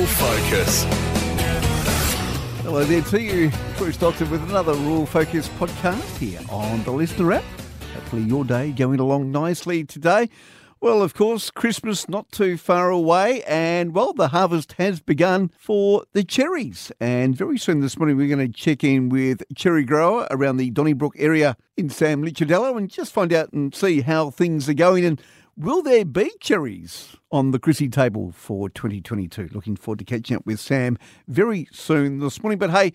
Rural Focus. Hello there to you, Troy Stockton, with another Rural Focus podcast here on the Listener app. Hopefully, your day going along nicely today. Well, of course, Christmas not too far away, and well, the harvest has begun for the cherries. And very soon this morning, we're going to check in with cherry grower around the Donnybrook area in Sam Licciardello and just find out and see how things are going. And will there be cherries on the Chrissy table for 2022? Looking forward to catching up with Sam very soon this morning. But hey,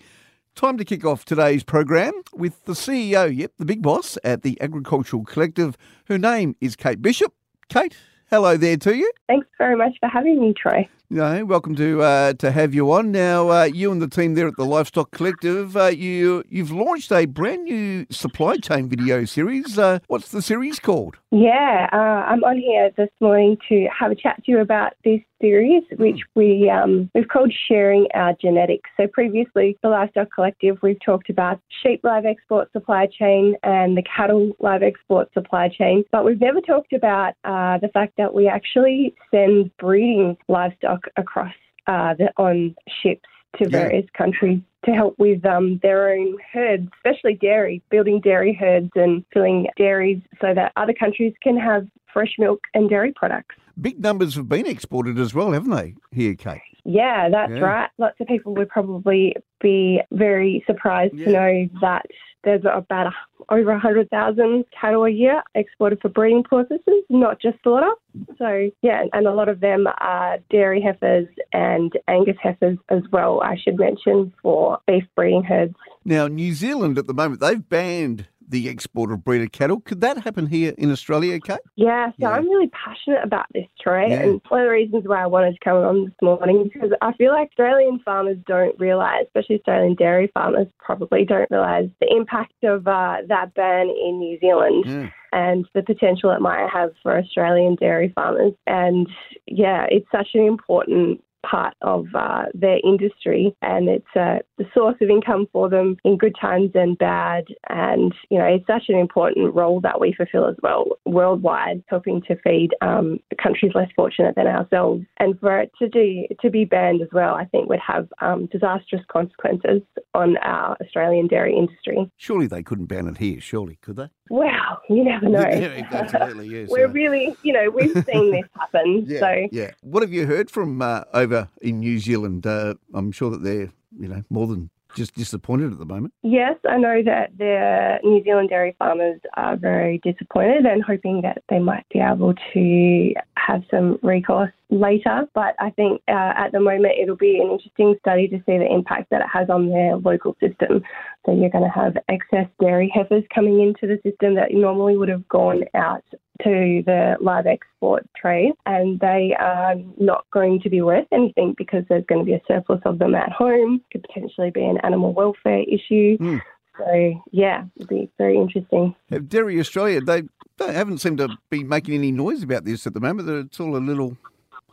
Time to kick off today's program with the CEO, yep, the big boss at the Agricultural Collective. Her name is Kate Bishop. Kate, hello there to you. Thanks very much for having me, Troy. No, welcome to uh, to have you on. Now, uh, you and the team there at the Livestock Collective, uh, you you've launched a brand new supply chain video series. Uh, what's the series called? Yeah, uh, I'm on here this morning to have a chat to you about this series, which we um, we've called Sharing Our Genetics. So previously, the Livestock Collective, we've talked about sheep live export supply chain and the cattle live export supply chain, but we've never talked about uh, the fact that we actually send breeding livestock across uh, the, on ships to Yeah. various countries to help with um, their own herds, especially dairy, building dairy herds and filling dairies so that other countries can have fresh milk and dairy products. Big numbers have been exported as well, haven't they? Here, Kate. Yeah, that's Yeah. right. Lots of people would probably be very surprised Yeah. to know that there's about a, over 100,000 cattle a year exported for breeding purposes, not just slaughter. So, yeah, and a lot of them are dairy heifers and Angus heifers as well, I should mention, for beef breeding herds. Now, New Zealand at the moment they've banned the export of breeder cattle. Could that happen here in Australia, Kate? Yeah, so Yeah. I'm really passionate about this, Troy. Yeah. And one of the reasons why I wanted to come on this morning is because I feel like Australian farmers don't realise, especially Australian dairy farmers, probably don't realise the impact of uh, that ban in New Zealand Yeah. and the potential it might have for Australian dairy farmers. And yeah, it's such an important part of uh, their industry and it's uh, the source of income for them in good times and bad and you know it's such an important role that we fulfill as well worldwide helping to feed um, countries less fortunate than ourselves and for it to do to be banned as well I think would have um, disastrous consequences on our Australian dairy industry Surely they couldn't ban it here, surely, could they? well you never know Yeah, absolutely, yes. we're really you know we've seen this happen yeah, so yeah. What have you heard from uh, over in New Zealand? Uh, I'm sure that they're, you know, more than just disappointed at the moment. Yes, I know that the New Zealand dairy farmers are very disappointed and hoping that they might be able to have some recourse later. But I think uh, at the moment it'll be an interesting study to see the impact that it has on their local system. So you're going to have excess dairy heifers coming into the system that normally would have gone out to the live export trade, and they are not going to be worth anything because there's going to be a surplus of them at home. Could potentially be an animal welfare issue. Hmm. So yeah, it'll be very interesting. Dairy Australia, they, they haven't seemed to be making any noise about this at the moment. It's all a little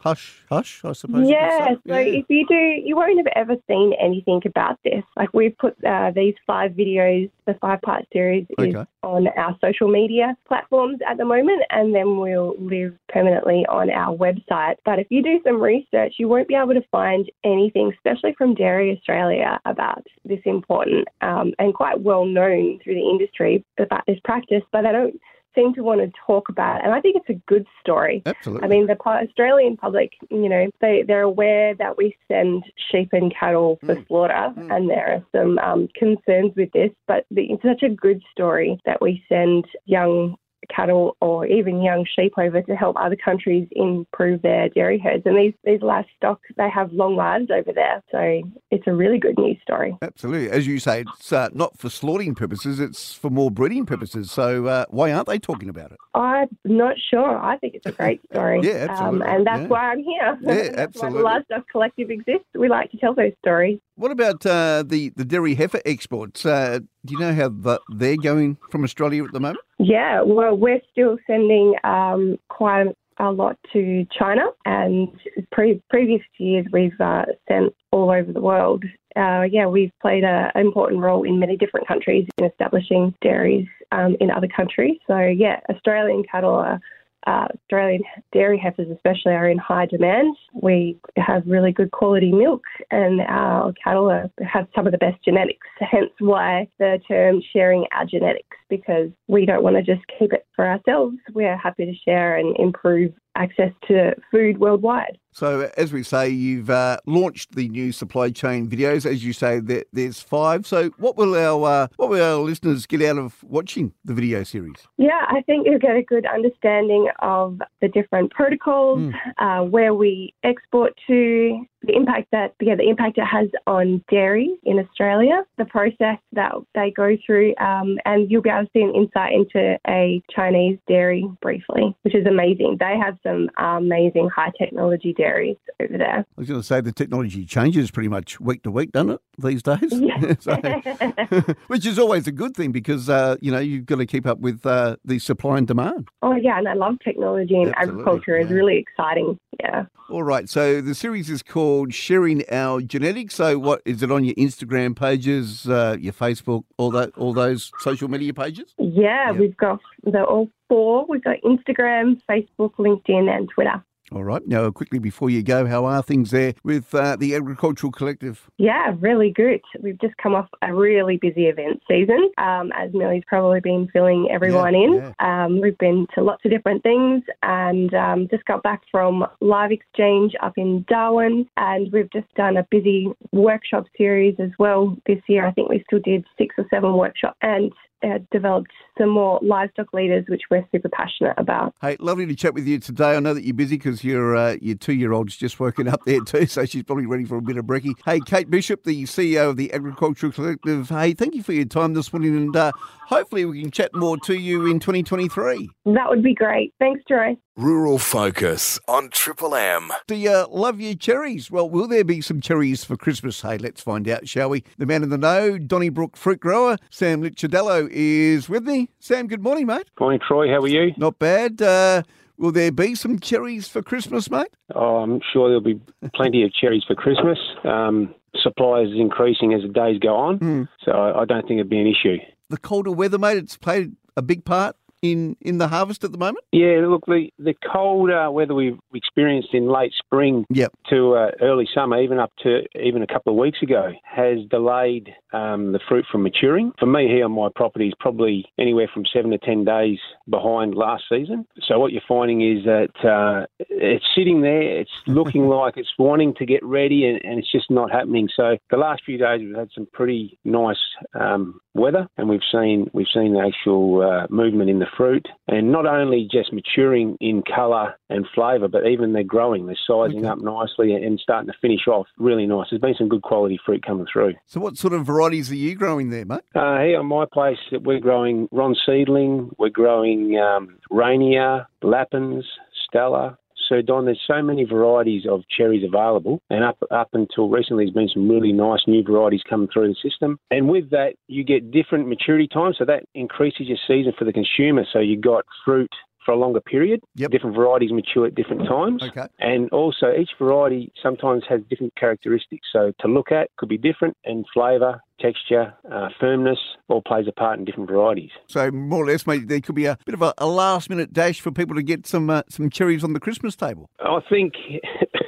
hush, hush, I suppose. Yeah, so if you do, you won't have ever seen anything about this. Like we've put uh, these five videos, the five part series is on our social media platforms at the moment, and then we'll live permanently on our website. But if you do some research, you won't be able to find anything, especially from Dairy Australia, about this important um, and quite well known through the industry about this practice, but they don't seem to want to talk about. And I think it's a good story. Absolutely. I mean, the Australian public, you know, they, they're aware that we send sheep and cattle for Mm. slaughter, Mm. and there are some um, concerns with this, but the, it's such a good story that we send young cattle or even young sheep over to help other countries improve their dairy herds. And these, these livestock, they have long lives over there. So it's a really good news story. Absolutely. As you say, it's uh, not for slaughtering purposes, it's for more breeding purposes. So uh, why aren't they talking about it? I'm not sure. I think it's a great story. Yeah, absolutely. Um, and that's Yeah. why I'm here. Yeah, That's absolutely. why the Livestock Collective exists. We like to tell those stories. What about uh, the, the dairy heifer exports? Uh, do you know how the, they're going from Australia at the moment? Yeah, well, we're still sending um, quite a lot to China, and pre- previous years we've uh, sent all over the world. Uh, yeah, we've played an important role in many different countries in establishing dairies um, in other countries. So, yeah, Australian cattle are uh, Australian dairy heifers, especially, are in high demand. We have really good quality milk, and our cattle are, have some of the best genetics. Hence, why the term sharing our genetics, because we don't want to just keep it for ourselves. We're happy to share and improve access to food worldwide. So, as we say, you've uh, launched the new supply chain videos. As you say, there, there's five. So, what will our uh, what will our listeners get out of watching the video series? Yeah, I think you'll get a good understanding of the different protocols, mm. uh, where we export to, the impact that yeah, the impact it has on dairy in Australia, the process that they go through, um, and you'll be able to see an insight into a Chinese dairy briefly, which is amazing. They have some amazing high technology dairies over there. I was going to say the technology changes pretty much week to week, doesn't it, these days? Yeah. so, which is always a good thing because, uh, you know, you've got to keep up with uh, the supply and demand. Oh, yeah, and I love technology and Absolutely, agriculture. Yeah. is really exciting. Yeah. All right, so the series is called Sharing Our Genetics. So, what is it on your Instagram pages, uh, your Facebook, all that, all those social media pages? Yeah, we've got the all four. We've got Instagram, Facebook, LinkedIn, and Twitter. All right. Now, quickly before you go, how are things there with uh, the Agricultural Collective? Yeah, really good. We've just come off a really busy event season, um, as Millie's probably been filling everyone yeah, in. Yeah. Um, we've been to lots of different things and um, just got back from LIVEXchange up in Darwin, and we've just done a busy workshop series as well this year. I think we still did six or seven workshops, and uh, developed some more livestock leaders, which we're super passionate about. Hey, lovely to chat with you today. I know that you're busy because your uh, your two year old's just woken up there too, so she's probably ready for a bit of brekkie. Hey, Kate Bishop, the CEO of the Agricultural Collective. Hey, thank you for your time this morning, and uh, hopefully we can chat more to you in 2023. That would be great. Thanks, Troy. Rural Focus on Triple M. Do you love your cherries? Well, will there be some cherries for Christmas? Hey, let's find out, shall we? The man in the know, Donnybrook fruit grower, Sam Licciardello, is with me. Sam, good morning, mate. Morning, Troy. How are you? Not bad. Uh, will there be some cherries for Christmas, mate? Oh, I'm sure there'll be plenty of cherries for Christmas. Um, supply is increasing as the days go on, mm. so I don't think it'd be an issue. The colder weather, mate, it's played a big part in, in the harvest at the moment? Yeah, look, the, the cold uh, weather we've experienced in late spring yep. to uh, early summer, even up to even a couple of weeks ago, has delayed um, the fruit from maturing. For me here on my property is probably anywhere from seven to ten days behind last season. So what you're finding is that uh, it's sitting there, it's looking like it's wanting to get ready, and, and, it's just not happening. So the last few days we've had some pretty nice um, weather, and we've seen we've seen the actual uh, movement in the fruit, and not only just maturing in colour and flavour, but even they're growing, they're sizing okay. up nicely and starting to finish off really nice. There's been some good quality fruit coming through. So, what sort of varieties are you growing there, mate? Uh, here on my place, we're growing Ron Seedling, we're growing um, Rainier, Lapins, Stella, so, Don, there's so many varieties of cherries available, and up up until recently, there's been some really nice new varieties coming through the system. And with that, you get different maturity times, so that increases your season for the consumer. So you've got fruit for a longer period. Yep. Different varieties mature at different times. Okay. And also, each variety sometimes has different characteristics. So to look at could be different, and flavour, texture, uh, firmness all plays a part in different varieties. So more or less, maybe there could be a bit of a, a last minute dash for people to get some uh, some cherries on the Christmas table. I think,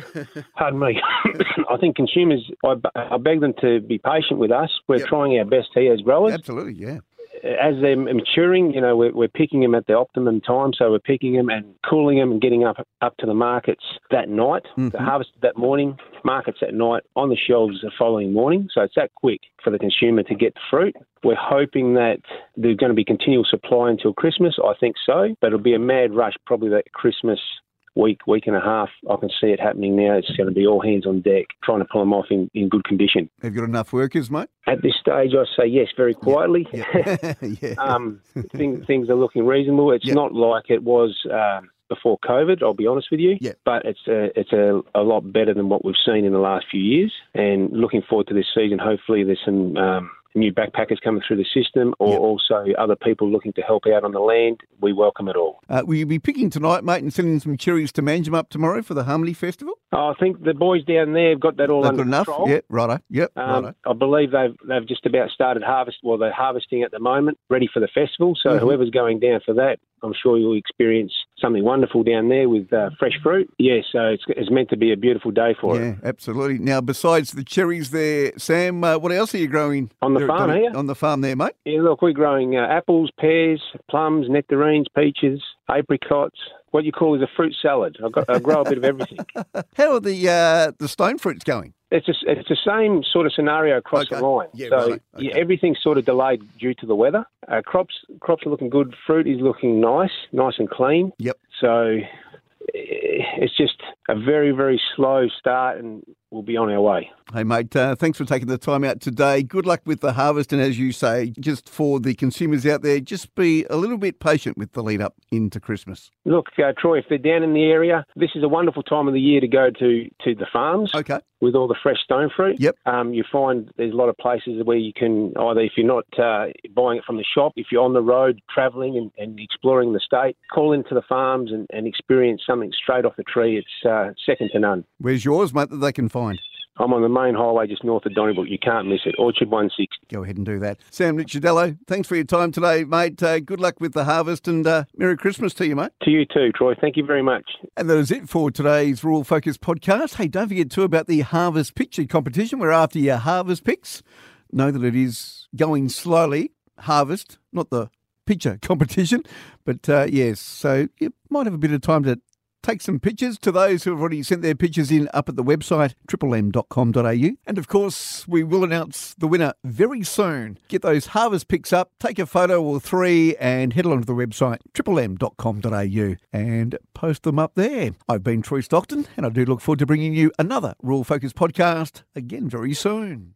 pardon me, I think consumers, I, I, beg them to be patient with us. We're yep. trying our best here as growers. Absolutely, yeah as they're maturing, you know, we're, we're, picking them at the optimum time. So we're picking them and cooling them and getting up up to the markets that night. Mm-hmm. The harvest that morning, markets at night, on the shelves the following morning. So it's that quick for the consumer to get the fruit. We're hoping that there's going to be continual supply until Christmas. I think so, but it'll be a mad rush probably that Christmas week, week and a half, I can see it happening now. It's going to be all hands on deck, trying to pull them off in, in good condition. Have you got enough workers, mate? At this stage, I say yes, very quietly. Yeah. yeah. um, things, things are looking reasonable. It's not like it was. Um, before COVID, I'll be honest with you. Yeah. But it's a, it's a, a lot better than what we've seen in the last few years. And looking forward to this season, hopefully there's some um, new backpackers coming through the system or yep. also other people looking to help out on the land, we welcome it all. Uh, will you be picking tonight, mate, and sending some cherries to Manjimup tomorrow for the Harmony Festival? I think the boys down there have got that all They've under enough? control. Yeah, righto. Yep, Um, righto. I believe they've they've just about started harvest. Well, they're harvesting at the moment, ready for the festival. So Mhm. whoever's going down for that, I'm sure you'll experience something wonderful down there with uh, fresh fruit. Yeah, so it's, it's meant to be a beautiful day for it. Yeah, absolutely. Now, besides the cherries there, Sam, uh, what else are you growing? On the there- farm here? On the farm there, mate? Yeah, look, we're growing uh, apples, pears, plums, nectarines, peaches, apricots. What you call is a fruit salad. I've got, I grow a bit of everything. How are the uh, the stone fruits going? It's just, it's the same sort of scenario across Okay. the line. Yeah, so righto. yeah, everything's sort of delayed due to the weather. Uh, crops crops are looking good. Fruit is looking nice, nice and clean. Yep. So eh, it's just a very very slow start, and we'll be on our way. Hey, mate, uh, thanks for taking the time out today. Good luck with the harvest. And as you say, just for the consumers out there, just be a little bit patient with the lead up into Christmas. Look, uh, Troy, if they're down in the area, this is a wonderful time of the year to go to to the farms. Okay. with all the fresh stone fruit. Yep. Um, you find there's a lot of places where you can either, if you're not uh, buying it from the shop, if you're on the road travelling and, and exploring the state, call into the farms and, and experience something straight off the tree. It's uh, second to none. Where's yours, mate, that they can find? I'm on the main highway just north of Donnybrook. You can't miss it. Orchard 160. Go ahead and do that. Sam Ricciardello, thanks for your time today, mate. Uh, good luck with the harvest and uh, Merry Christmas to you, mate. To you too, Troy. Thank you very much. And that is it for today's Rural Focus podcast. Hey, don't forget too about the Harvest Picture Competition. We're after your harvest picks. Know that it is going slowly. Harvest, not the picture competition, but uh, yes. So you might have a bit of time to take some pictures to those who have already sent their pictures in up at the website triplem.com.au. And of course, we will announce the winner very soon. Get those harvest picks up, take a photo or three, and head along to the website triplem.com.au and post them up there. I've been Troy Stockton, and I do look forward to bringing you another Rural Focus podcast again very soon.